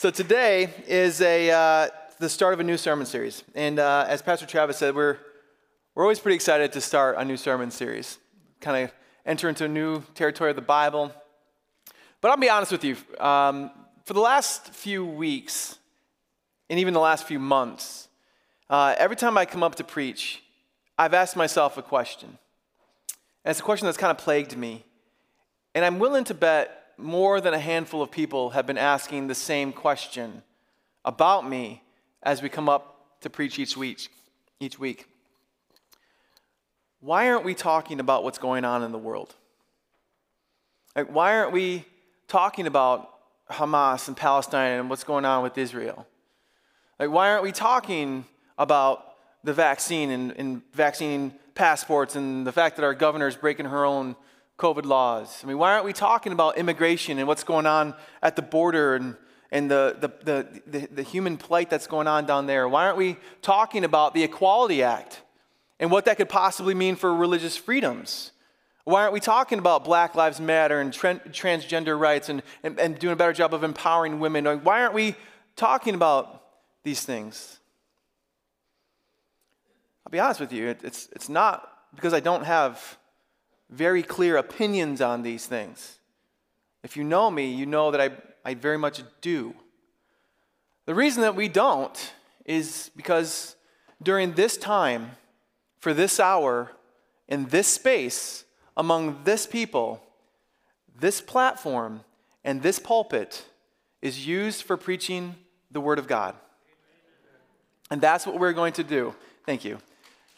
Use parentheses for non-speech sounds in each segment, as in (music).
So today is a, uh, the start of a new sermon series. And uh, as Pastor Travis said, we're, we're always pretty excited to start a new sermon series, kind of enter into a new territory of the Bible. But I'll be honest with you, um, for the last few weeks, and even the last few months, uh, every time I come up to preach, I've asked myself a question. And it's a question that's kind of plagued me. And I'm willing to bet more than a handful of people have been asking the same question about me as we come up to preach each week. Each week. Why aren't we talking about what's going on in the world? Like, why aren't we talking about Hamas and Palestine and what's going on with Israel? Like, why aren't we talking about the vaccine and, and vaccine passports and the fact that our governor is breaking her own COVID laws? I mean, why aren't we talking about immigration and what's going on at the border and, and the, the, the, the, the human plight that's going on down there? Why aren't we talking about the Equality Act and what that could possibly mean for religious freedoms? Why aren't we talking about Black Lives Matter and transgender rights and, and, and doing a better job of empowering women? Why aren't we talking about these things? I'll be honest with you, it's, it's not because I don't have very clear opinions on these things. If you know me, you know that I, I very much do. The reason that we don't is because during this time, for this hour, in this space, among this people, this platform and this pulpit is used for preaching the Word of God. And that's what we're going to do. Thank you.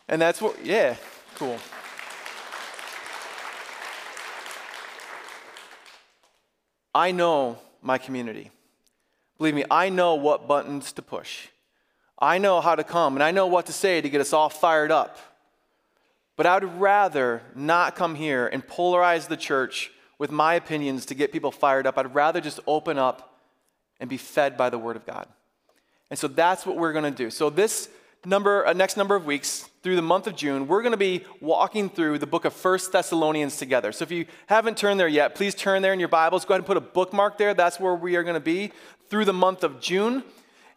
And that's what, yeah, cool. I know my community. Believe me, I know what buttons to push. I know how to come and I know what to say to get us all fired up. But I would rather not come here and polarize the church with my opinions to get people fired up. I'd rather just open up and be fed by the Word of God. And so that's what we're going to do. So, this number, uh, next number of weeks through the month of June, we're going to be walking through the book of First Thessalonians together. So if you haven't turned there yet, please turn there in your Bibles. Go ahead and put a bookmark there. That's where we are going to be through the month of June.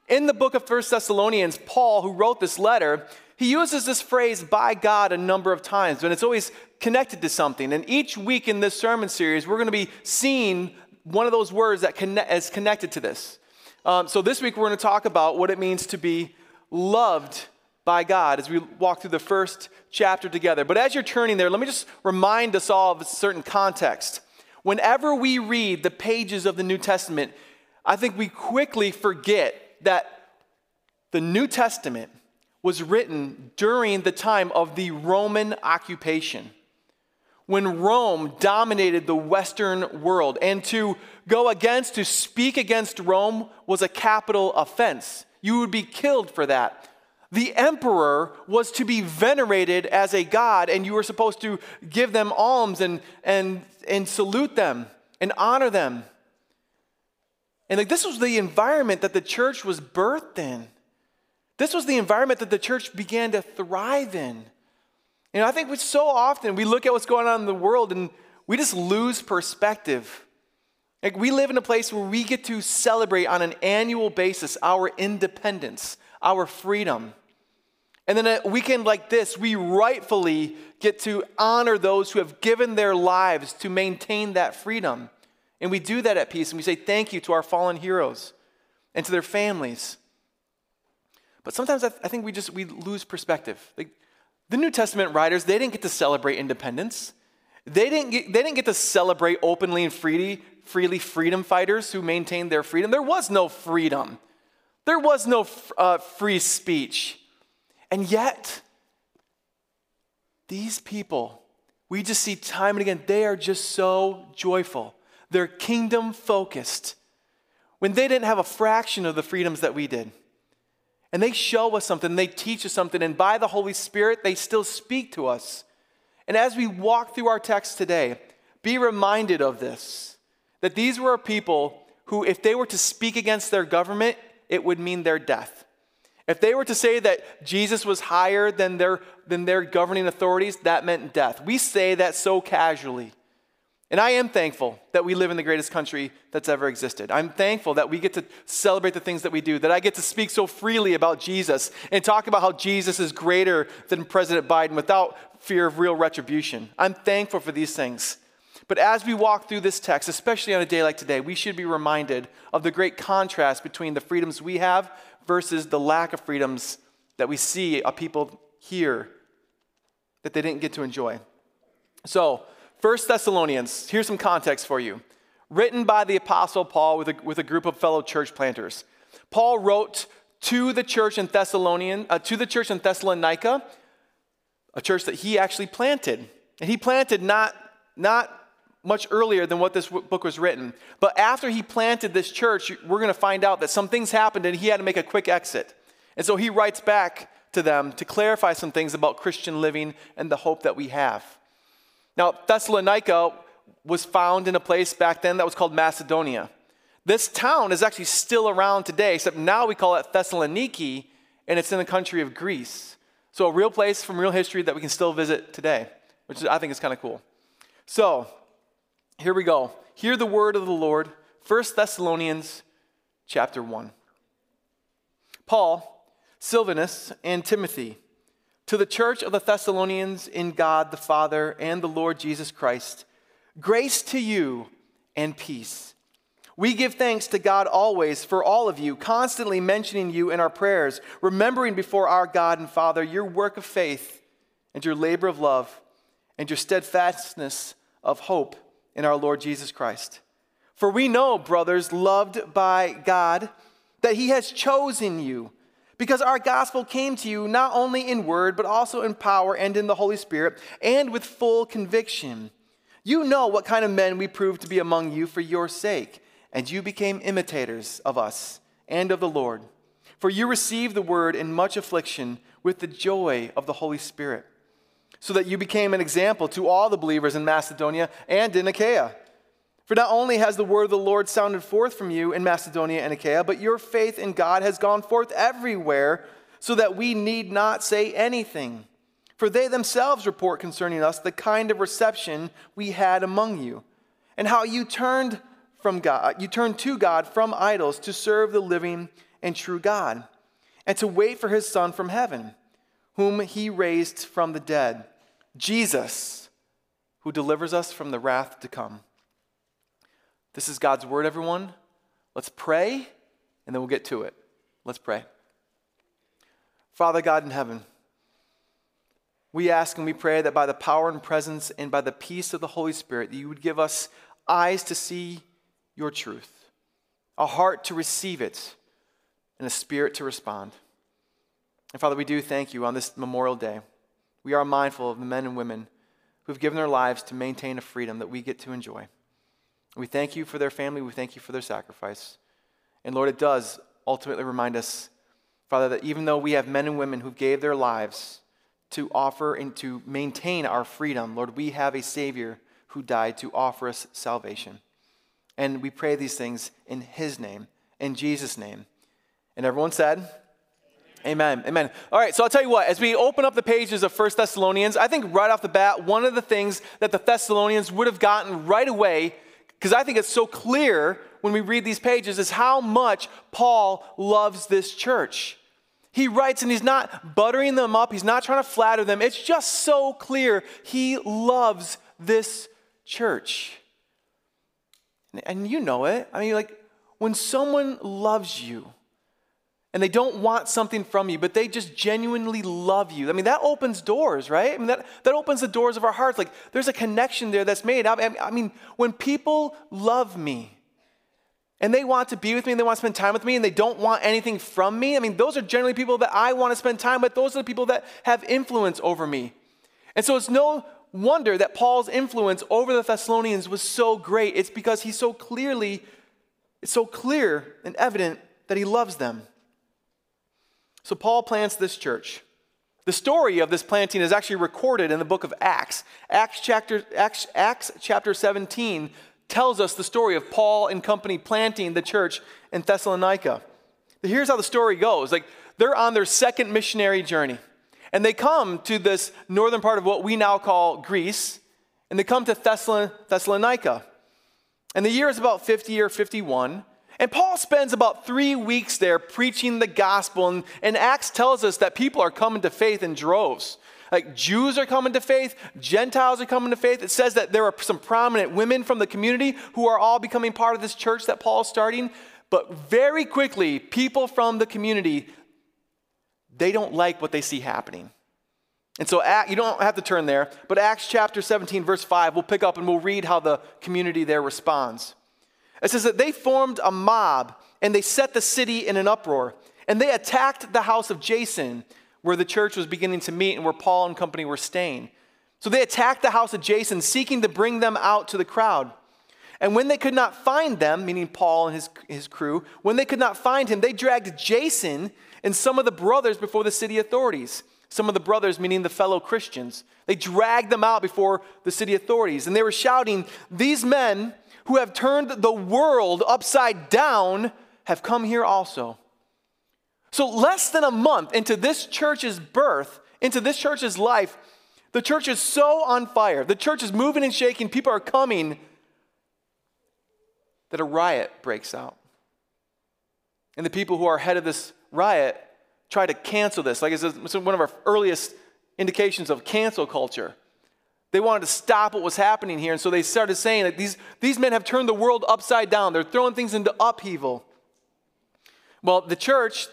In the book of First Thessalonians, Paul, who wrote this letter, he uses this phrase by God a number of times, and it's always connected to something. And each week in this sermon series, we're going to be seeing one of those words that connect, is connected to this. Um, so this week, we're going to talk about what it means to be loved by God as we walk through the first chapter together. But as you're turning there, let me just remind us all of a certain context. Whenever we read the pages of the New Testament, I think we quickly forget that the New Testament was written during the time of the Roman occupation. When Rome dominated the Western world, and to go against, to speak against Rome was a capital offense. You would be killed for that. The emperor was to be venerated as a god, and you were supposed to give them alms and, and, and salute them and honor them. And like this was the environment that the church was birthed in. This was the environment that the church began to thrive in. You know, I think so often we look at what's going on in the world and we just lose perspective. Like we live in a place where we get to celebrate on an annual basis our independence, our freedom. And then a weekend like this, we rightfully get to honor those who have given their lives to maintain that freedom. And we do that at peace, and we say thank you to our fallen heroes and to their families. But sometimes I, th- I think we just we lose perspective. Like the New Testament writers, they didn't get to celebrate independence. They didn't get, they didn't get to celebrate openly and freely freely freedom fighters who maintained their freedom. There was no freedom, there was no uh, free speech. And yet, these people, we just see time and again, they are just so joyful. They're kingdom focused when they didn't have a fraction of the freedoms that we did. And they show us something, they teach us something, and by the Holy Spirit, they still speak to us. And as we walk through our text today, be reminded of this that these were a people who, if they were to speak against their government, it would mean their death. If they were to say that Jesus was higher than their, than their governing authorities, that meant death. We say that so casually. And I am thankful that we live in the greatest country that's ever existed. I'm thankful that we get to celebrate the things that we do, that I get to speak so freely about Jesus and talk about how Jesus is greater than President Biden without fear of real retribution. I'm thankful for these things. But as we walk through this text, especially on a day like today, we should be reminded of the great contrast between the freedoms we have versus the lack of freedoms that we see a people here that they didn't get to enjoy. So, First Thessalonians, here's some context for you. Written by the Apostle Paul with a, with a group of fellow church planters. Paul wrote to the church in Thessalonian, uh, to the church in Thessalonica, a church that he actually planted. And he planted not, not much earlier than what this book was written. But after he planted this church, we're going to find out that some things happened and he had to make a quick exit. And so he writes back to them to clarify some things about Christian living and the hope that we have. Now, Thessalonica was found in a place back then that was called Macedonia. This town is actually still around today, except now we call it Thessaloniki, and it's in the country of Greece. So, a real place from real history that we can still visit today, which I think is kind of cool. So, here we go. Hear the word of the Lord, 1 Thessalonians chapter 1. Paul, Silvanus, and Timothy to the church of the Thessalonians in God the Father and the Lord Jesus Christ, grace to you and peace. We give thanks to God always for all of you, constantly mentioning you in our prayers, remembering before our God and Father your work of faith and your labor of love and your steadfastness of hope in our Lord Jesus Christ. For we know, brothers, loved by God, that He has chosen you because our gospel came to you not only in word, but also in power and in the Holy Spirit, and with full conviction. You know what kind of men we proved to be among you for your sake, and you became imitators of us and of the Lord. For you received the word in much affliction with the joy of the Holy Spirit, so that you became an example to all the believers in Macedonia and in Achaia. For not only has the word of the Lord sounded forth from you in Macedonia and Achaia, but your faith in God has gone forth everywhere, so that we need not say anything. For they themselves report concerning us the kind of reception we had among you, and how you turned from God, you turn to God from idols to serve the living and true God, and to wait for his Son from heaven, whom he raised from the dead, Jesus, who delivers us from the wrath to come. This is God's word, everyone. Let's pray, and then we'll get to it. Let's pray. Father God in heaven, we ask and we pray that by the power and presence and by the peace of the Holy Spirit, that you would give us eyes to see your truth, a heart to receive it, and a spirit to respond. And Father, we do thank you on this Memorial Day. We are mindful of the men and women who have given their lives to maintain a freedom that we get to enjoy. We thank you for their family. We thank you for their sacrifice. And Lord, it does ultimately remind us, Father, that even though we have men and women who gave their lives to offer and to maintain our freedom, Lord, we have a Savior who died to offer us salvation. And we pray these things in His name, in Jesus' name. And everyone said, Amen. Amen. All right, so I'll tell you what, as we open up the pages of First Thessalonians, I think right off the bat, one of the things that the Thessalonians would have gotten right away because I think it's so clear when we read these pages is how much Paul loves this church. He writes and he's not buttering them up, he's not trying to flatter them. It's just so clear he loves this church. And you know it. I mean, like, when someone loves you, and they don't want something from you, but they just genuinely love you. I mean, that opens doors, right? I mean, that, that opens the doors of our hearts. Like, there's a connection there that's made. I, I mean, when people love me and they want to be with me and they want to spend time with me and they don't want anything from me, I mean, those are generally people that I want to spend time with. Those are the people that have influence over me. And so it's no wonder that Paul's influence over the Thessalonians was so great. It's because he's so clearly, it's so clear and evident that he loves them. So Paul plants this church. The story of this planting is actually recorded in the book of Acts. Acts chapter, Acts, Acts chapter 17 tells us the story of Paul and company planting the church in Thessalonica. Here's how the story goes. Like they're on their second missionary journey. And they come to this northern part of what we now call Greece. and they come to Thessalonica. And the year is about 50 or 51. And Paul spends about three weeks there preaching the gospel. And, and Acts tells us that people are coming to faith in droves. Like Jews are coming to faith, Gentiles are coming to faith. It says that there are some prominent women from the community who are all becoming part of this church that Paul is starting. But very quickly, people from the community, they don't like what they see happening. And so you don't have to turn there, but Acts chapter 17, verse 5, we'll pick up and we'll read how the community there responds. It says that they formed a mob and they set the city in an uproar. And they attacked the house of Jason, where the church was beginning to meet and where Paul and company were staying. So they attacked the house of Jason, seeking to bring them out to the crowd. And when they could not find them, meaning Paul and his, his crew, when they could not find him, they dragged Jason and some of the brothers before the city authorities. Some of the brothers, meaning the fellow Christians. They dragged them out before the city authorities. And they were shouting, These men who have turned the world upside down have come here also. So, less than a month into this church's birth, into this church's life, the church is so on fire. The church is moving and shaking. People are coming that a riot breaks out. And the people who are head of this riot tried to cancel this. Like it's one of our earliest indications of cancel culture. They wanted to stop what was happening here. And so they started saying that these, these men have turned the world upside down. They're throwing things into upheaval. Well, the church,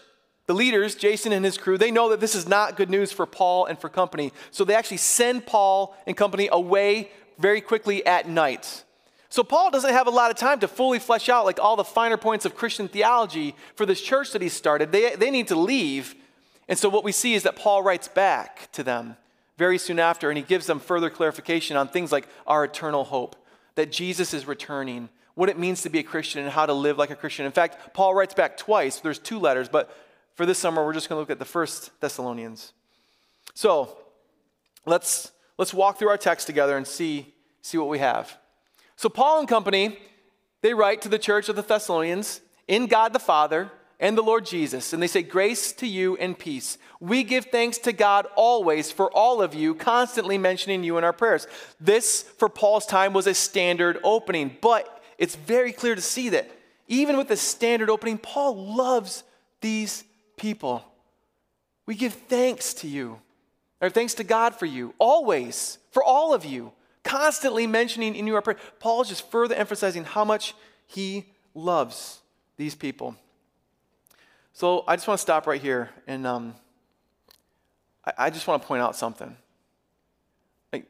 the leaders, Jason and his crew, they know that this is not good news for Paul and for company. So they actually send Paul and company away very quickly at night. So Paul doesn't have a lot of time to fully flesh out like all the finer points of Christian theology for this church that he started. They, they need to leave. And so what we see is that Paul writes back to them very soon after, and he gives them further clarification on things like our eternal hope, that Jesus is returning, what it means to be a Christian, and how to live like a Christian. In fact, Paul writes back twice. There's two letters, but for this summer, we're just going to look at the first Thessalonians. So let's, let's walk through our text together and see, see what we have. So, Paul and company, they write to the church of the Thessalonians in God the Father and the Lord Jesus, and they say, Grace to you and peace. We give thanks to God always for all of you, constantly mentioning you in our prayers. This, for Paul's time, was a standard opening, but it's very clear to see that even with the standard opening, Paul loves these people. We give thanks to you, or thanks to God for you, always, for all of you, constantly mentioning in your prayer. Paul is just further emphasizing how much he loves these people. So I just want to stop right here, and um, I, I just want to point out something. Like,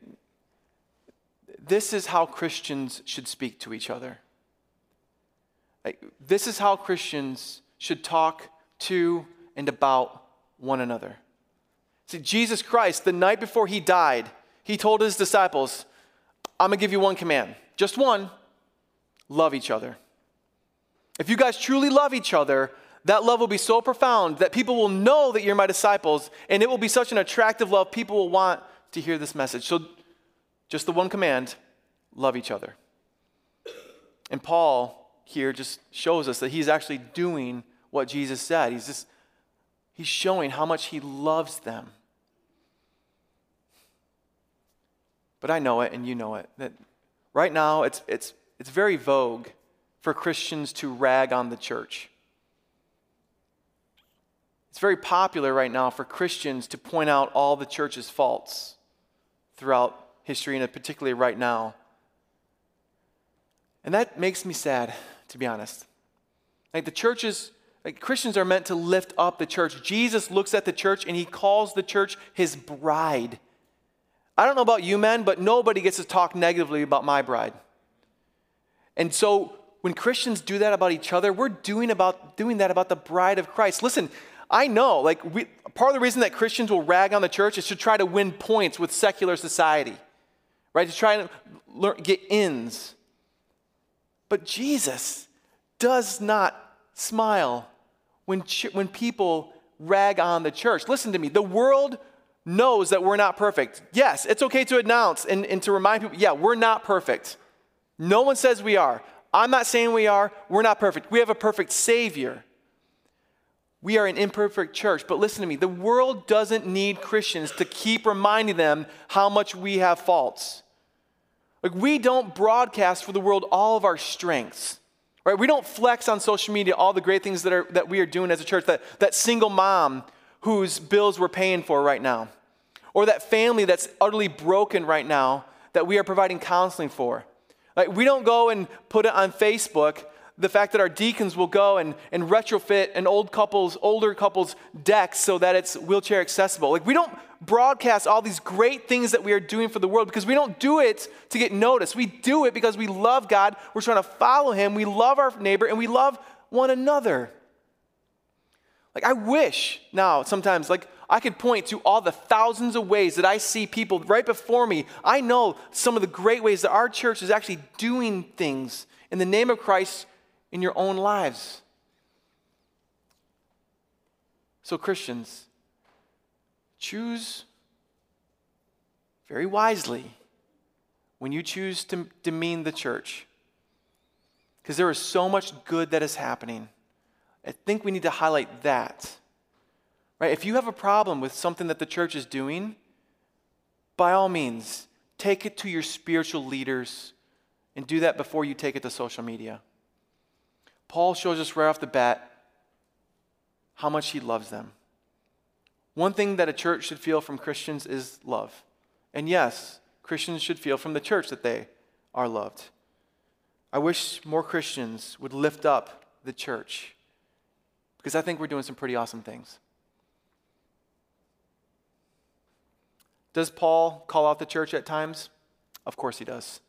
this is how Christians should speak to each other. Like, this is how Christians should talk to and about one another. See, Jesus Christ, the night before he died, he told his disciples, I'm gonna give you one command, just one love each other. If you guys truly love each other, that love will be so profound that people will know that you're my disciples, and it will be such an attractive love, people will want to hear this message. So, just the one command love each other. And Paul here just shows us that he's actually doing what Jesus said. He's just he's showing how much he loves them. But I know it and you know it that right now it's it's it's very vogue for Christians to rag on the church. It's very popular right now for Christians to point out all the church's faults throughout history and particularly right now. And that makes me sad, to be honest. Like the churches, like Christians are meant to lift up the church. Jesus looks at the church and he calls the church his bride. I don't know about you men, but nobody gets to talk negatively about my bride. And so when Christians do that about each other, we're doing about doing that about the bride of Christ. Listen, I know, like, we, part of the reason that Christians will rag on the church is to try to win points with secular society, right? To try to learn, get ins. But Jesus does not smile when, when people rag on the church. Listen to me, the world knows that we're not perfect. Yes, it's okay to announce and, and to remind people, yeah, we're not perfect. No one says we are. I'm not saying we are. We're not perfect. We have a perfect Savior. We are an imperfect church, but listen to me. The world doesn't need Christians to keep reminding them how much we have faults. Like, we don't broadcast for the world all of our strengths. Right? We don't flex on social media all the great things that, are, that we are doing as a church, that, that single mom whose bills we're paying for right now, or that family that's utterly broken right now that we are providing counseling for. Like, we don't go and put it on Facebook the fact that our deacons will go and, and retrofit an old couple's, older couple's deck so that it's wheelchair accessible. Like we don't broadcast all these great things that we are doing for the world because we don't do it to get noticed. We do it because we love God, we're trying to follow Him, we love our neighbor, and we love one another. Like I wish now, sometimes, like I could point to all the thousands of ways that I see people right before me. I know some of the great ways that our church is actually doing things in the name of Christ in your own lives. So, Christians, choose very wisely when you choose to demean the church. Because there is so much good that is happening. I think we need to highlight that. Right? If you have a problem with something that the church is doing, by all means, take it to your spiritual leaders and do that before you take it to social media. Paul shows us right off the bat how much he loves them. One thing that a church should feel from Christians is love. And yes, Christians should feel from the church that they are loved. I wish more Christians would lift up the church because I think we're doing some pretty awesome things. Does Paul call out the church at times? Of course he does.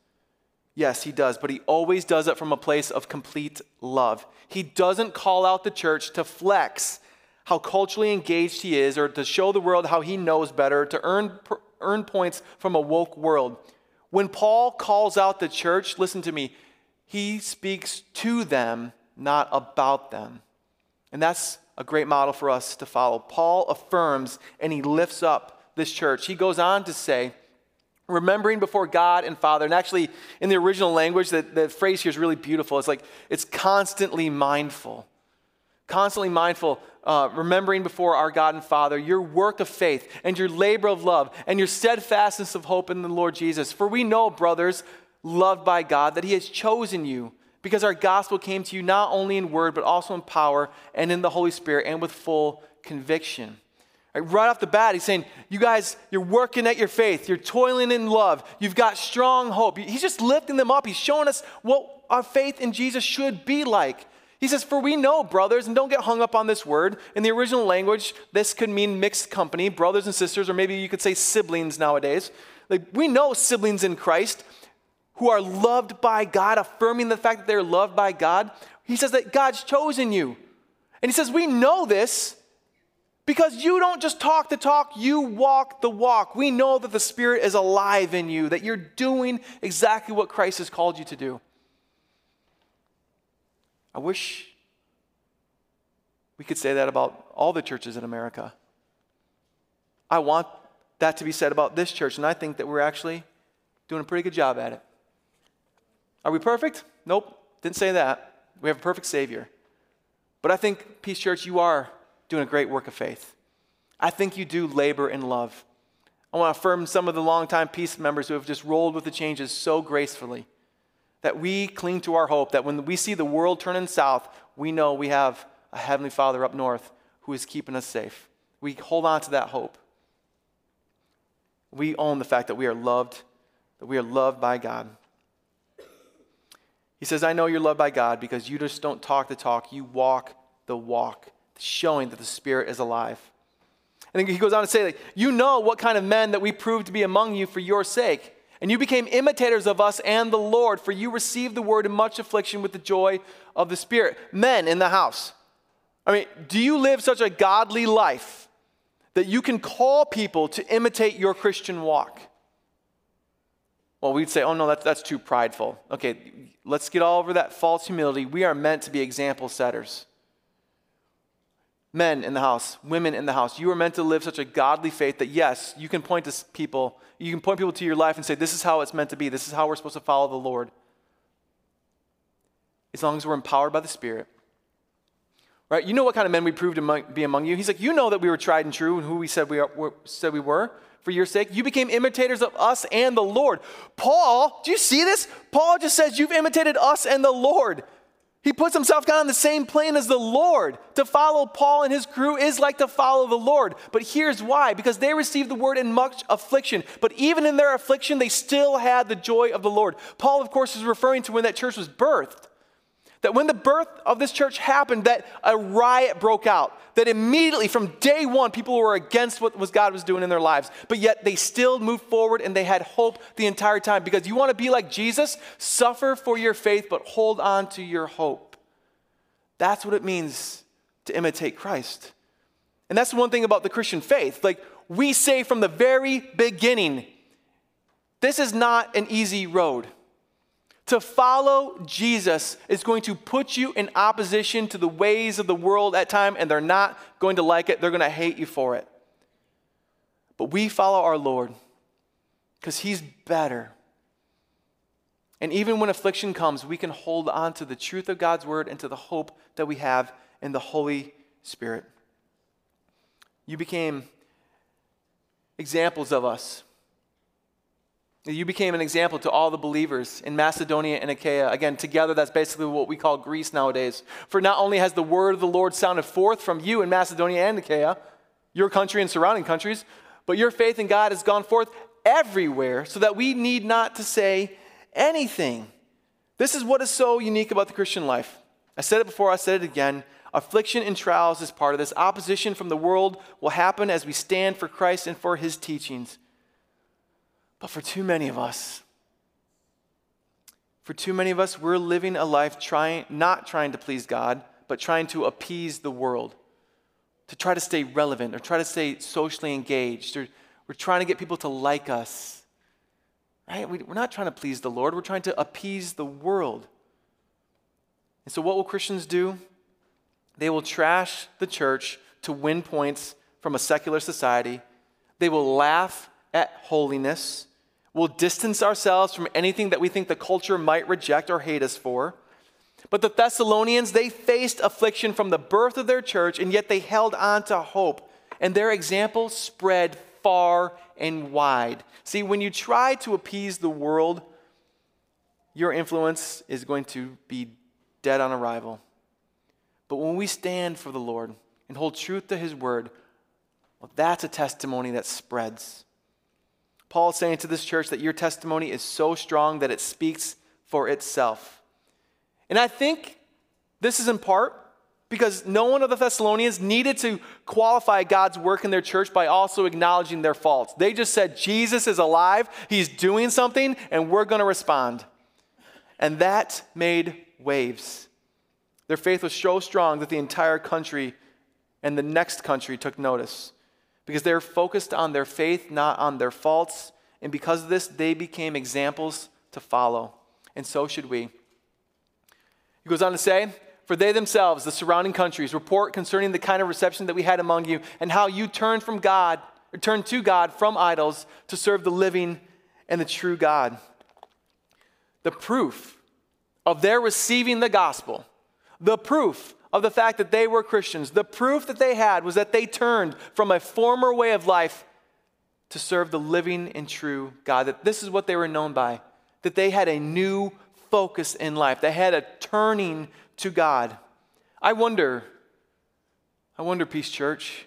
Yes, he does, but he always does it from a place of complete love. He doesn't call out the church to flex how culturally engaged he is or to show the world how he knows better, to earn, earn points from a woke world. When Paul calls out the church, listen to me, he speaks to them, not about them. And that's a great model for us to follow. Paul affirms and he lifts up this church. He goes on to say, remembering before God and Father. And actually, in the original language, the, the phrase here is really beautiful. It's like it's constantly mindful. Constantly mindful, uh, remembering before our God and Father your work of faith and your labor of love and your steadfastness of hope in the Lord Jesus. For we know, brothers, loved by God, that He has chosen you because our gospel came to you not only in word, but also in power and in the Holy Spirit and with full conviction. Right off the bat, he's saying, You guys, you're working at your faith. You're toiling in love. You've got strong hope. He's just lifting them up. He's showing us what our faith in Jesus should be like. He says, For we know, brothers, and don't get hung up on this word. In the original language, this could mean mixed company, brothers and sisters, or maybe you could say siblings nowadays. Like, we know siblings in Christ who are loved by God, affirming the fact that they're loved by God. He says that God's chosen you. And he says, We know this because you don't just talk the talk, you walk the walk. We know that the Spirit is alive in you, that you're doing exactly what Christ has called you to do. I wish we could say that about all the churches in America. I want that to be said about this church, and I think that we're actually doing a pretty good job at it. Are we perfect? Nope, didn't say that. We have a perfect Savior. But I think, Peace Church, you are doing a great work of faith. I think you do labor in love. I want to affirm some of the longtime peace members who have just rolled with the changes so gracefully. That we cling to our hope, that when we see the world turning south, we know we have a Heavenly Father up north who is keeping us safe. We hold on to that hope. We own the fact that we are loved, that we are loved by God. He says, I know you're loved by God because you just don't talk the talk, you walk the walk showing that the Spirit is alive. And he goes on to say, like, You know what kind of men that we proved to be among you for your sake. And you became imitators of us and the Lord, for you received the word in much affliction with the joy of the Spirit. Men in the house. I mean, do you live such a godly life that you can call people to imitate your Christian walk? Well, we'd say, oh no, that's, that's too prideful. Okay, let's get all over that false humility. We are meant to be example setters men in the house, women in the house, you are meant to live such a godly faith that yes, you can point to people, you can point people to your life and say, this is how it's meant to be. This is how we're supposed to follow the Lord. As long as we're empowered by the Spirit. Right? You know what kind of men we proved to be among you. He's like, you know that we were tried and true and who we said we, are, said we were. For your sake. You became imitators of us and the Lord. Paul, do you see this? Paul just says, You've imitated us and the Lord. He puts himself down on the same plane as the Lord. To follow Paul and his crew is like to follow the Lord. But here's why because they received the word in much affliction. But even in their affliction, they still had the joy of the Lord. Paul, of course, is referring to when that church was birthed. That when the birth of this church happened, that a riot broke out. That immediately from day one, people were against what was God was doing in their lives. But yet they still moved forward and they had hope the entire time. Because you want to be like Jesus, suffer for your faith, but hold on to your hope. That's what it means to imitate Christ. And that's the one thing about the Christian faith. Like we say from the very beginning, this is not an easy road. To follow Jesus is going to put you in opposition to the ways of the world at time, and they're not going to like it. They're going to hate you for it. But we follow our Lord because He's better. And even when affliction comes, we can hold on to the truth of God's word and to the hope that we have in the Holy Spirit. You became examples of us you became an example to all the believers in Macedonia and Achaia. Again, together, that's basically what we call Greece nowadays. For not only has the word of the Lord sounded forth from you in Macedonia and Achaia, your country and surrounding countries, but your faith in God has gone forth everywhere so that we need not to say anything. This is what is so unique about the Christian life. I said it before, I said it again. Affliction and trials is part of this. Opposition from the world will happen as we stand for Christ and for his teachings. But for too many of us, for too many of us, we're living a life trying, not trying to please God, but trying to appease the world, to try to stay relevant or try to stay socially engaged. Or we're trying to get people to like us. Right? We're not trying to please the Lord, we're trying to appease the world. And so, what will Christians do? They will trash the church to win points from a secular society. They will laugh at holiness. We'll distance ourselves from anything that we think the culture might reject or hate us for. But the Thessalonians, they faced affliction from the birth of their church, and yet they held on to hope. And their example spread far and wide. See, when you try to appease the world, your influence is going to be dead on arrival. But when we stand for the Lord and hold truth to his word, well, that's a testimony that spreads. Paul's saying to this church that your testimony is so strong that it speaks for itself. And I think this is in part because no one of the Thessalonians needed to qualify God's work in their church by also acknowledging their faults. They just said, Jesus is alive, he's doing something, and we're going to respond. And that made waves. Their faith was so strong that the entire country and the next country took notice because they're focused on their faith, not on their faults. And because of this, they became examples to follow. And so should we. He goes on to say, For they themselves, the surrounding countries, report concerning the kind of reception that we had among you and how you turned from God, or turned to God from idols to serve the living and the true God. The proof of their receiving the gospel, the proof of the fact that they were Christians. The proof that they had was that they turned from a former way of life to serve the living and true God. That this is what they were known by, that they had a new focus in life, they had a turning to God. I wonder, I wonder, Peace Church,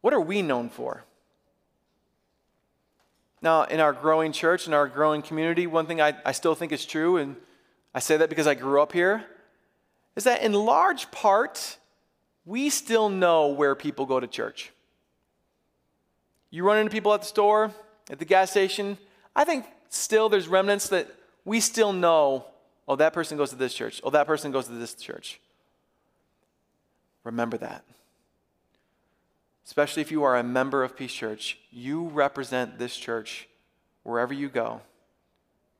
what are we known for? Now, in our growing church, in our growing community, one thing I, I still think is true, and I say that because I grew up here, is that in large part, we still know where people go to church. You run into people at the store, at the gas station, I think still there's remnants that we still know oh, that person goes to this church, oh, that person goes to this church. Remember that. Especially if you are a member of Peace Church, you represent this church wherever you go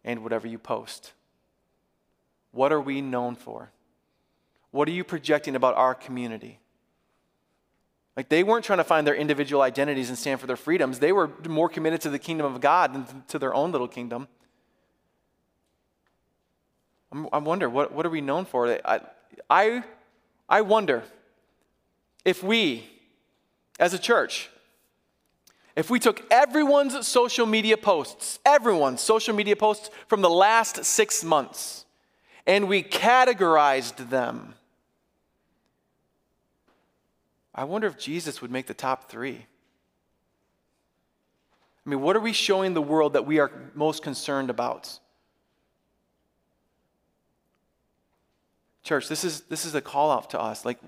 and whatever you post. What are we known for? What are you projecting about our community? Like they weren't trying to find their individual identities and stand for their freedoms. They were more committed to the kingdom of God than to their own little kingdom. I wonder, what, what are we known for? I, I, I wonder if we, as a church, if we took everyone's social media posts, everyone's social media posts from the last six months, and we categorized them, I wonder if Jesus would make the top three. I mean, what are we showing the world that we are most concerned about? Church, this is, this is a call out to us. Like,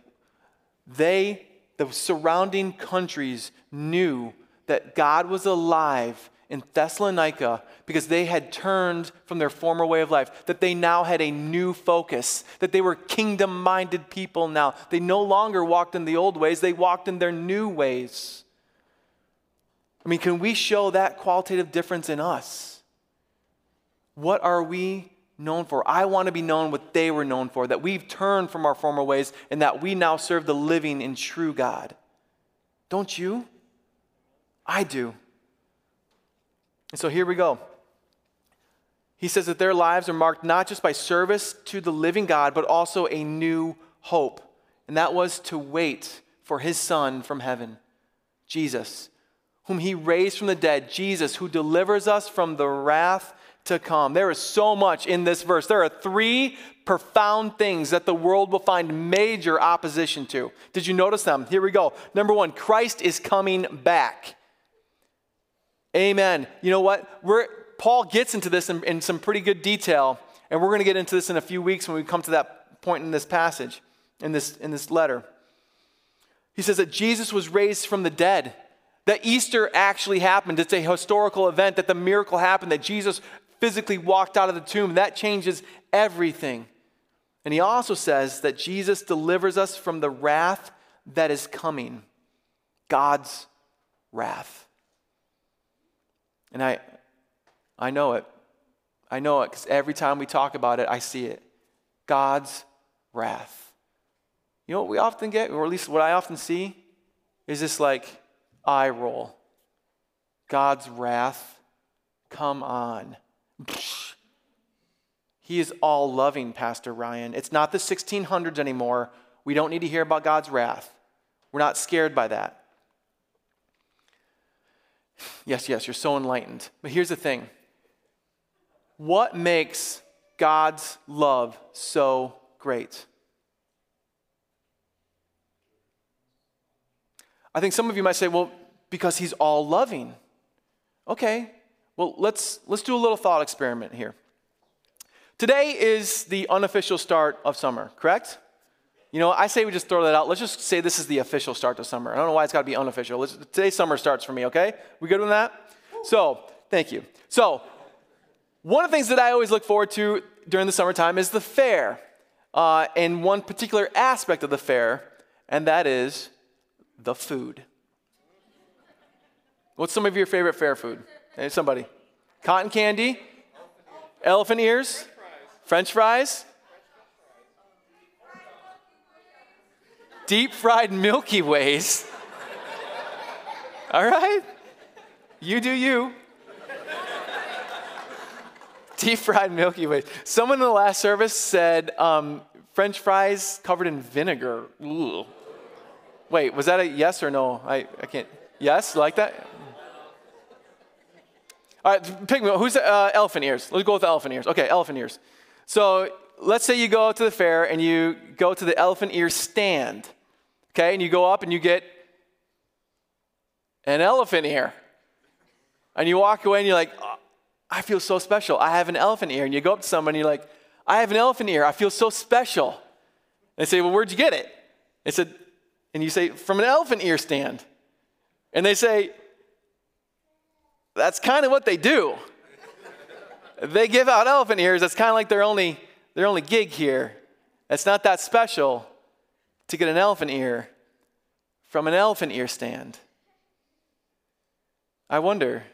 they, the surrounding countries, knew that God was alive in Thessalonica because they had turned from their former way of life, that they now had a new focus, that they were kingdom minded people now. They no longer walked in the old ways, they walked in their new ways. I mean, can we show that qualitative difference in us? What are we known for? I want to be known what they were known for, that we've turned from our former ways and that we now serve the living and true God. Don't you? I do. And so here we go. He says that their lives are marked not just by service to the living God, but also a new hope. And that was to wait for his son from heaven, Jesus, whom he raised from the dead, Jesus, who delivers us from the wrath to come. There is so much in this verse. There are three profound things that the world will find major opposition to. Did you notice them? Here we go. Number one, Christ is coming back. Amen. You know what? We're, Paul gets into this in, in some pretty good detail, and we're going to get into this in a few weeks when we come to that point in this passage, in this, in this letter. He says that Jesus was raised from the dead, that Easter actually happened. It's a historical event, that the miracle happened, that Jesus physically walked out of the tomb. That changes everything. And he also says that Jesus delivers us from the wrath that is coming God's wrath. And I, I know it. I know it because every time we talk about it, I see it. God's wrath. You know what we often get, or at least what I often see, is this like eye roll. God's wrath, come on. (laughs) He is all loving, Pastor Ryan. It's not the 1600s anymore. We don't need to hear about God's wrath. We're not scared by that. Yes, yes, you're so enlightened. But here's the thing what makes God's love so great? I think some of you might say, well, because he's all loving. Okay, well, let's, let's do a little thought experiment here. Today is the unofficial start of summer, correct? You know, I say we just throw that out. Let's just say this is the official start to summer. I don't know why it's got to be unofficial. Let's, today, summer starts for me, okay? We good with that? So, thank you. So, one of the things that I always look forward to during the summertime is the fair, uh, and one particular aspect of the fair, and that is the food. What's some of your favorite fair food? Hey, somebody. Cotton candy, elephant ears, French fries, deep fried Milky Ways. All right? You do you. deep fried Milky Ways. Someone in the last service said um, French fries covered in vinegar. Ooh. Wait, was that a yes or no? I, I can't. Yes, like that? All right, pick me. Who's uh, elephant ears? Let's go with elephant ears. Okay, elephant ears. So let's say you go to the fair and you go to the elephant ear stand. Okay, and you go up and you get an elephant ear. And you walk away and you're like, oh, I feel so special. I have an elephant ear. And you go up to someone and you're like, I have an elephant ear. I feel so special. And they say, Well, where'd you get it? They said, and you say, From an elephant ear stand. And they say, That's kind of what they do. they give out elephant ears. That's kind of like their only, their only gig here. It's not that special to get an elephant ear from an elephant ear stand. I wonder,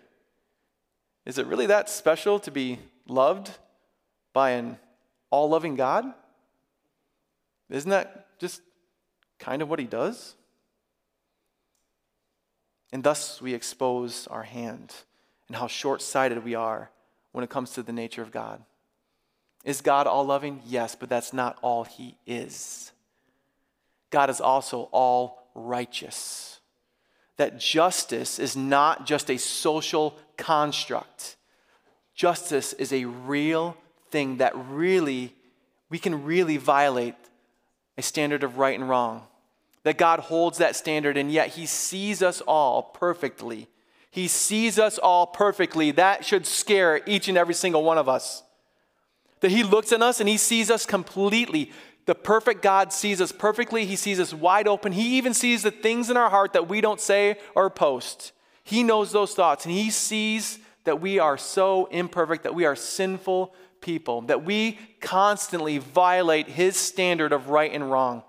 is it really that special to be loved by an all loving God? Isn't that just kind of what he does? And thus we expose our hand and how short sighted we are when it comes to the nature of God. Is God all loving? Yes, but that's not all he is. God is also all righteous. that justice is not just a social construct. Justice is a real thing that really, we can really violate a standard of right and wrong. That God holds that standard, and yet He sees us all perfectly. He sees us all perfectly. That should scare each and every single one of us. That He looks at us and He sees us completely. The perfect God sees us perfectly. He sees us wide open. He even sees the things in our heart that we don't say or post. He knows those thoughts, and He sees that we are so imperfect, that we are sinful people, that we constantly violate His standard of right and wrong.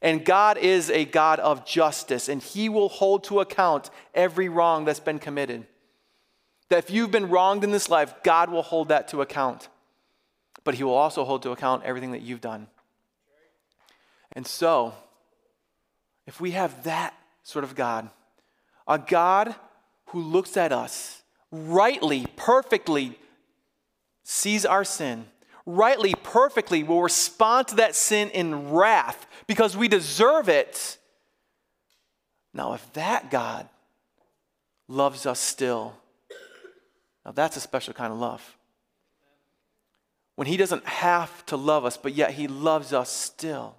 And God is a God of justice, and He will hold to account every wrong that's been committed. That if you've been wronged in this life, God will hold that to account. But He will also hold to account everything that you've done. And so, if we have that sort of God, a God who looks at us rightly, perfectly, sees our sin, rightly, perfectly will respond to that sin in wrath because we deserve it. Now, if that God loves us still, now that's a special kind of love. When He doesn't have to love us, but yet He loves us still.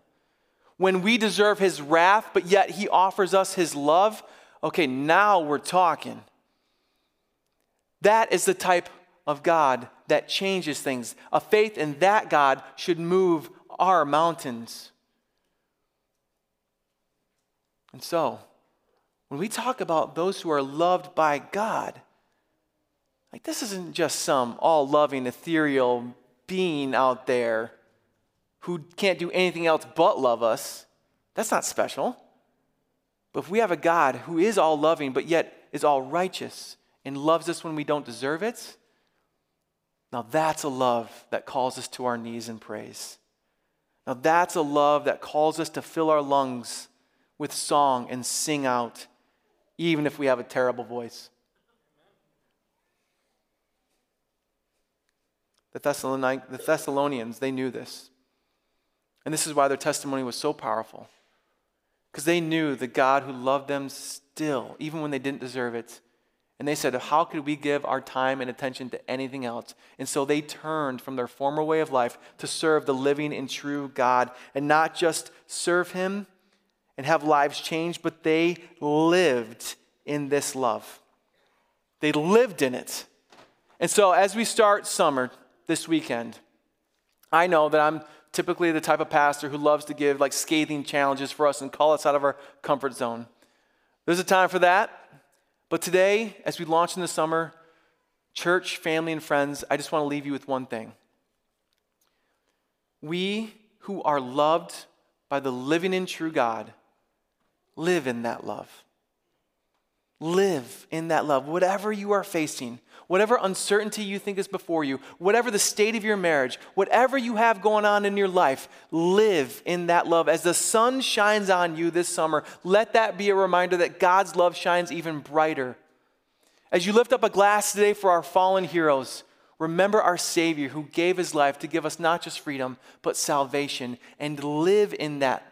When we deserve His wrath, but yet He offers us His love, okay, now we're talking. That is the type of God that changes things. A faith in that God should move our mountains. And so, when we talk about those who are loved by God, like this isn't just some all loving, ethereal being out there who can't do anything else but love us. That's not special. But if we have a God who is all loving, but yet is all righteous and loves us when we don't deserve it, now that's a love that calls us to our knees in praise. Now that's a love that calls us to fill our lungs with song and sing out, even if we have a terrible voice. The, the Thessalonians, they knew this. And this is why their testimony was so powerful. Because they knew the God who loved them still, even when they didn't deserve it, and they said, How could we give our time and attention to anything else? And so they turned from their former way of life to serve the living and true God and not just serve Him and have lives changed, but they lived in this love. They lived in it. And so as we start summer this weekend, I know that I'm typically the type of pastor who loves to give like scathing challenges for us and call us out of our comfort zone. There's a time for that. But today, as we launch in the summer, church, family, and friends, I just want to leave you with one thing. We who are loved by the living and true God live in that love. Live in that love. Whatever you are facing, whatever uncertainty you think is before you, whatever the state of your marriage, whatever you have going on in your life, live in that love. As the sun shines on you this summer, let that be a reminder that God's love shines even brighter. As you lift up a glass today for our fallen heroes, remember our Savior who gave his life to give us not just freedom, but salvation, and live in that.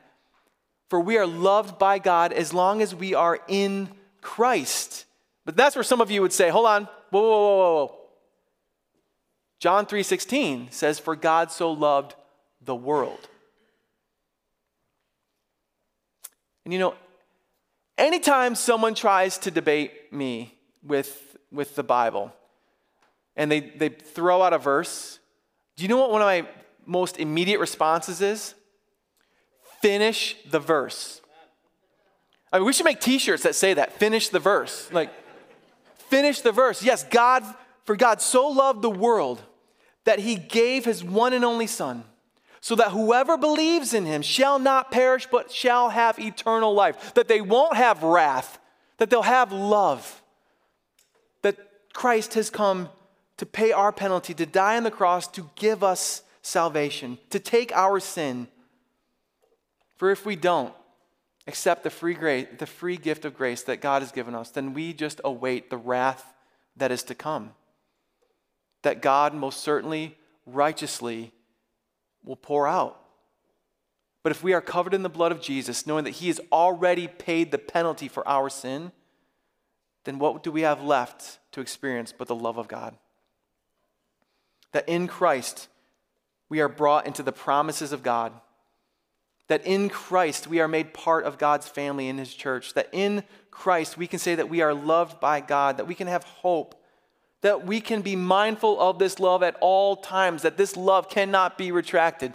For we are loved by God as long as we are in Christ. But that's where some of you would say, hold on, whoa, whoa, whoa, whoa. John 3:16 says, For God so loved the world. And you know, anytime someone tries to debate me with, with the Bible and they, they throw out a verse, do you know what one of my most immediate responses is? Finish the verse. I mean, we should make t shirts that say that. Finish the verse. Like, finish the verse. Yes, God, for God so loved the world that he gave his one and only Son, so that whoever believes in him shall not perish, but shall have eternal life. That they won't have wrath, that they'll have love. That Christ has come to pay our penalty, to die on the cross, to give us salvation, to take our sin. For if we don't, accept the free, grace, the free gift of grace that God has given us, then we just await the wrath that is to come. That God most certainly, righteously, will pour out. But if we are covered in the blood of Jesus, knowing that He has already paid the penalty for our sin, then what do we have left to experience but the love of God? That in Christ we are brought into the promises of God. That in Christ we are made part of God's family in His church. That in Christ we can say that we are loved by God, that we can have hope, that we can be mindful of this love at all times, that this love cannot be retracted.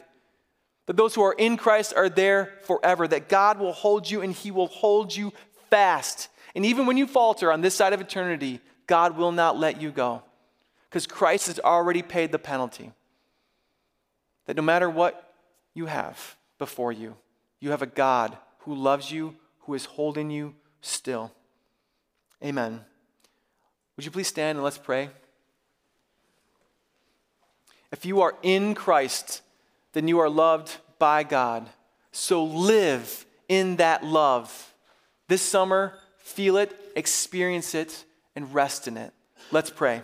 That those who are in Christ are there forever, that God will hold you and He will hold you fast. And even when you falter on this side of eternity, God will not let you go because Christ has already paid the penalty. That no matter what you have before you, you have a God who loves you, who is holding you still. Amen. Would you please stand and let's pray? If you are in Christ, then you are loved by God. So live in that love. This summer, feel it, experience it, and rest in it. Let's pray.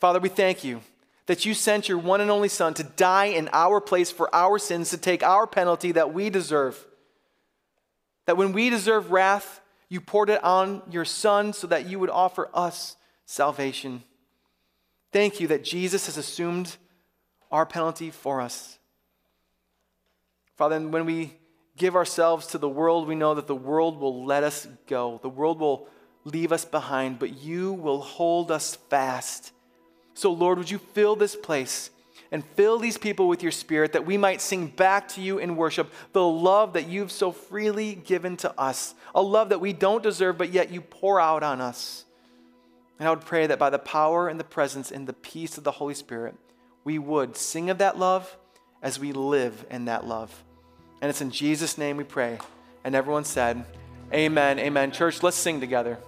Father, we thank you that you sent your one and only Son to die in our place for our sins, to take our penalty that we deserve. That when we deserve wrath, you poured it on your Son so that you would offer us salvation. Thank you that Jesus has assumed our penalty for us. Father, when we give ourselves to the world, we know that the world will let us go. The world will leave us behind, but you will hold us fast. So, Lord, would you fill this place and fill these people with your spirit that we might sing back to you in worship the love that you've so freely given to us, a love that we don't deserve, but yet you pour out on us. And I would pray that by the power and the presence and the peace of the Holy Spirit, we would sing of that love as we live in that love. And it's in Jesus' name we pray. And everyone said, Amen. Amen. Church, let's sing together.